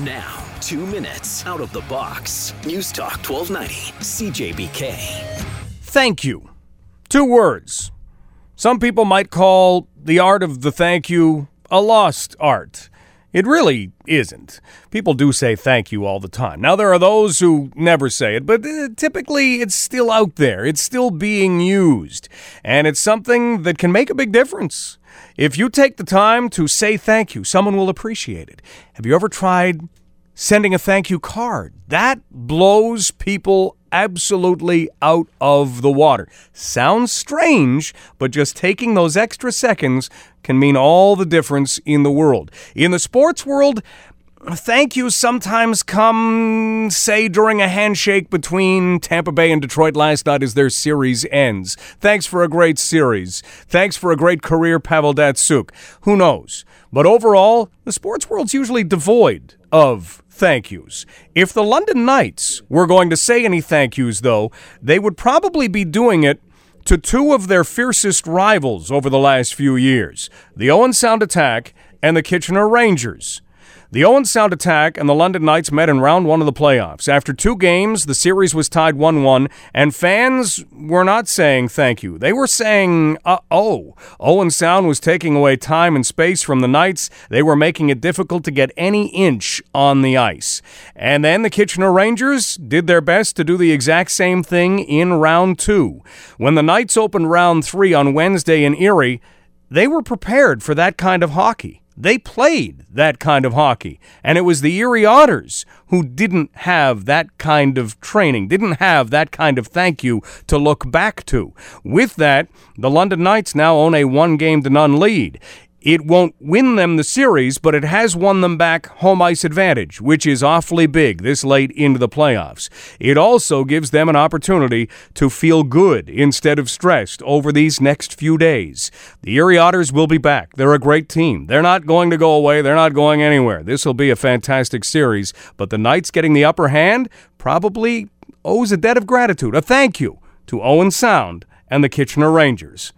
Now, two minutes out of the box. News Talk 1290, CJBK. Thank you. Two words. Some people might call the art of the thank you a lost art. It really isn't. People do say thank you all the time. Now, there are those who never say it, but uh, typically it's still out there. It's still being used. And it's something that can make a big difference. If you take the time to say thank you, someone will appreciate it. Have you ever tried sending a thank you card? That blows people absolutely out of the water. Sounds strange, but just taking those extra seconds can mean all the difference in the world. In the sports world, thank yous sometimes come, say, during a handshake between Tampa Bay and Detroit last night as their series ends. Thanks for a great series. Thanks for a great career, Pavel Datsyuk. Who knows? But overall, the sports world's usually devoid of thank yous. If the London Knights were going to say any thank yous, though, they would probably be doing it to two of their fiercest rivals over the last few years the Owen Sound Attack and the Kitchener Rangers. The Owen Sound Attack and the London Knights met in round one of the playoffs. After two games, the series was tied 1 1, and fans were not saying thank you. They were saying, uh oh. Owen Sound was taking away time and space from the Knights. They were making it difficult to get any inch on the ice. And then the Kitchener Rangers did their best to do the exact same thing in round two. When the Knights opened round three on Wednesday in Erie, they were prepared for that kind of hockey. They played that kind of hockey. And it was the Erie Otters who didn't have that kind of training, didn't have that kind of thank you to look back to. With that, the London Knights now own a one game to none lead. It won't win them the series, but it has won them back home ice advantage, which is awfully big this late into the playoffs. It also gives them an opportunity to feel good instead of stressed over these next few days. The Erie Otters will be back. They're a great team. They're not going to go away, they're not going anywhere. This will be a fantastic series, but the Knights getting the upper hand probably owes a debt of gratitude, a thank you to Owen Sound and the Kitchener Rangers.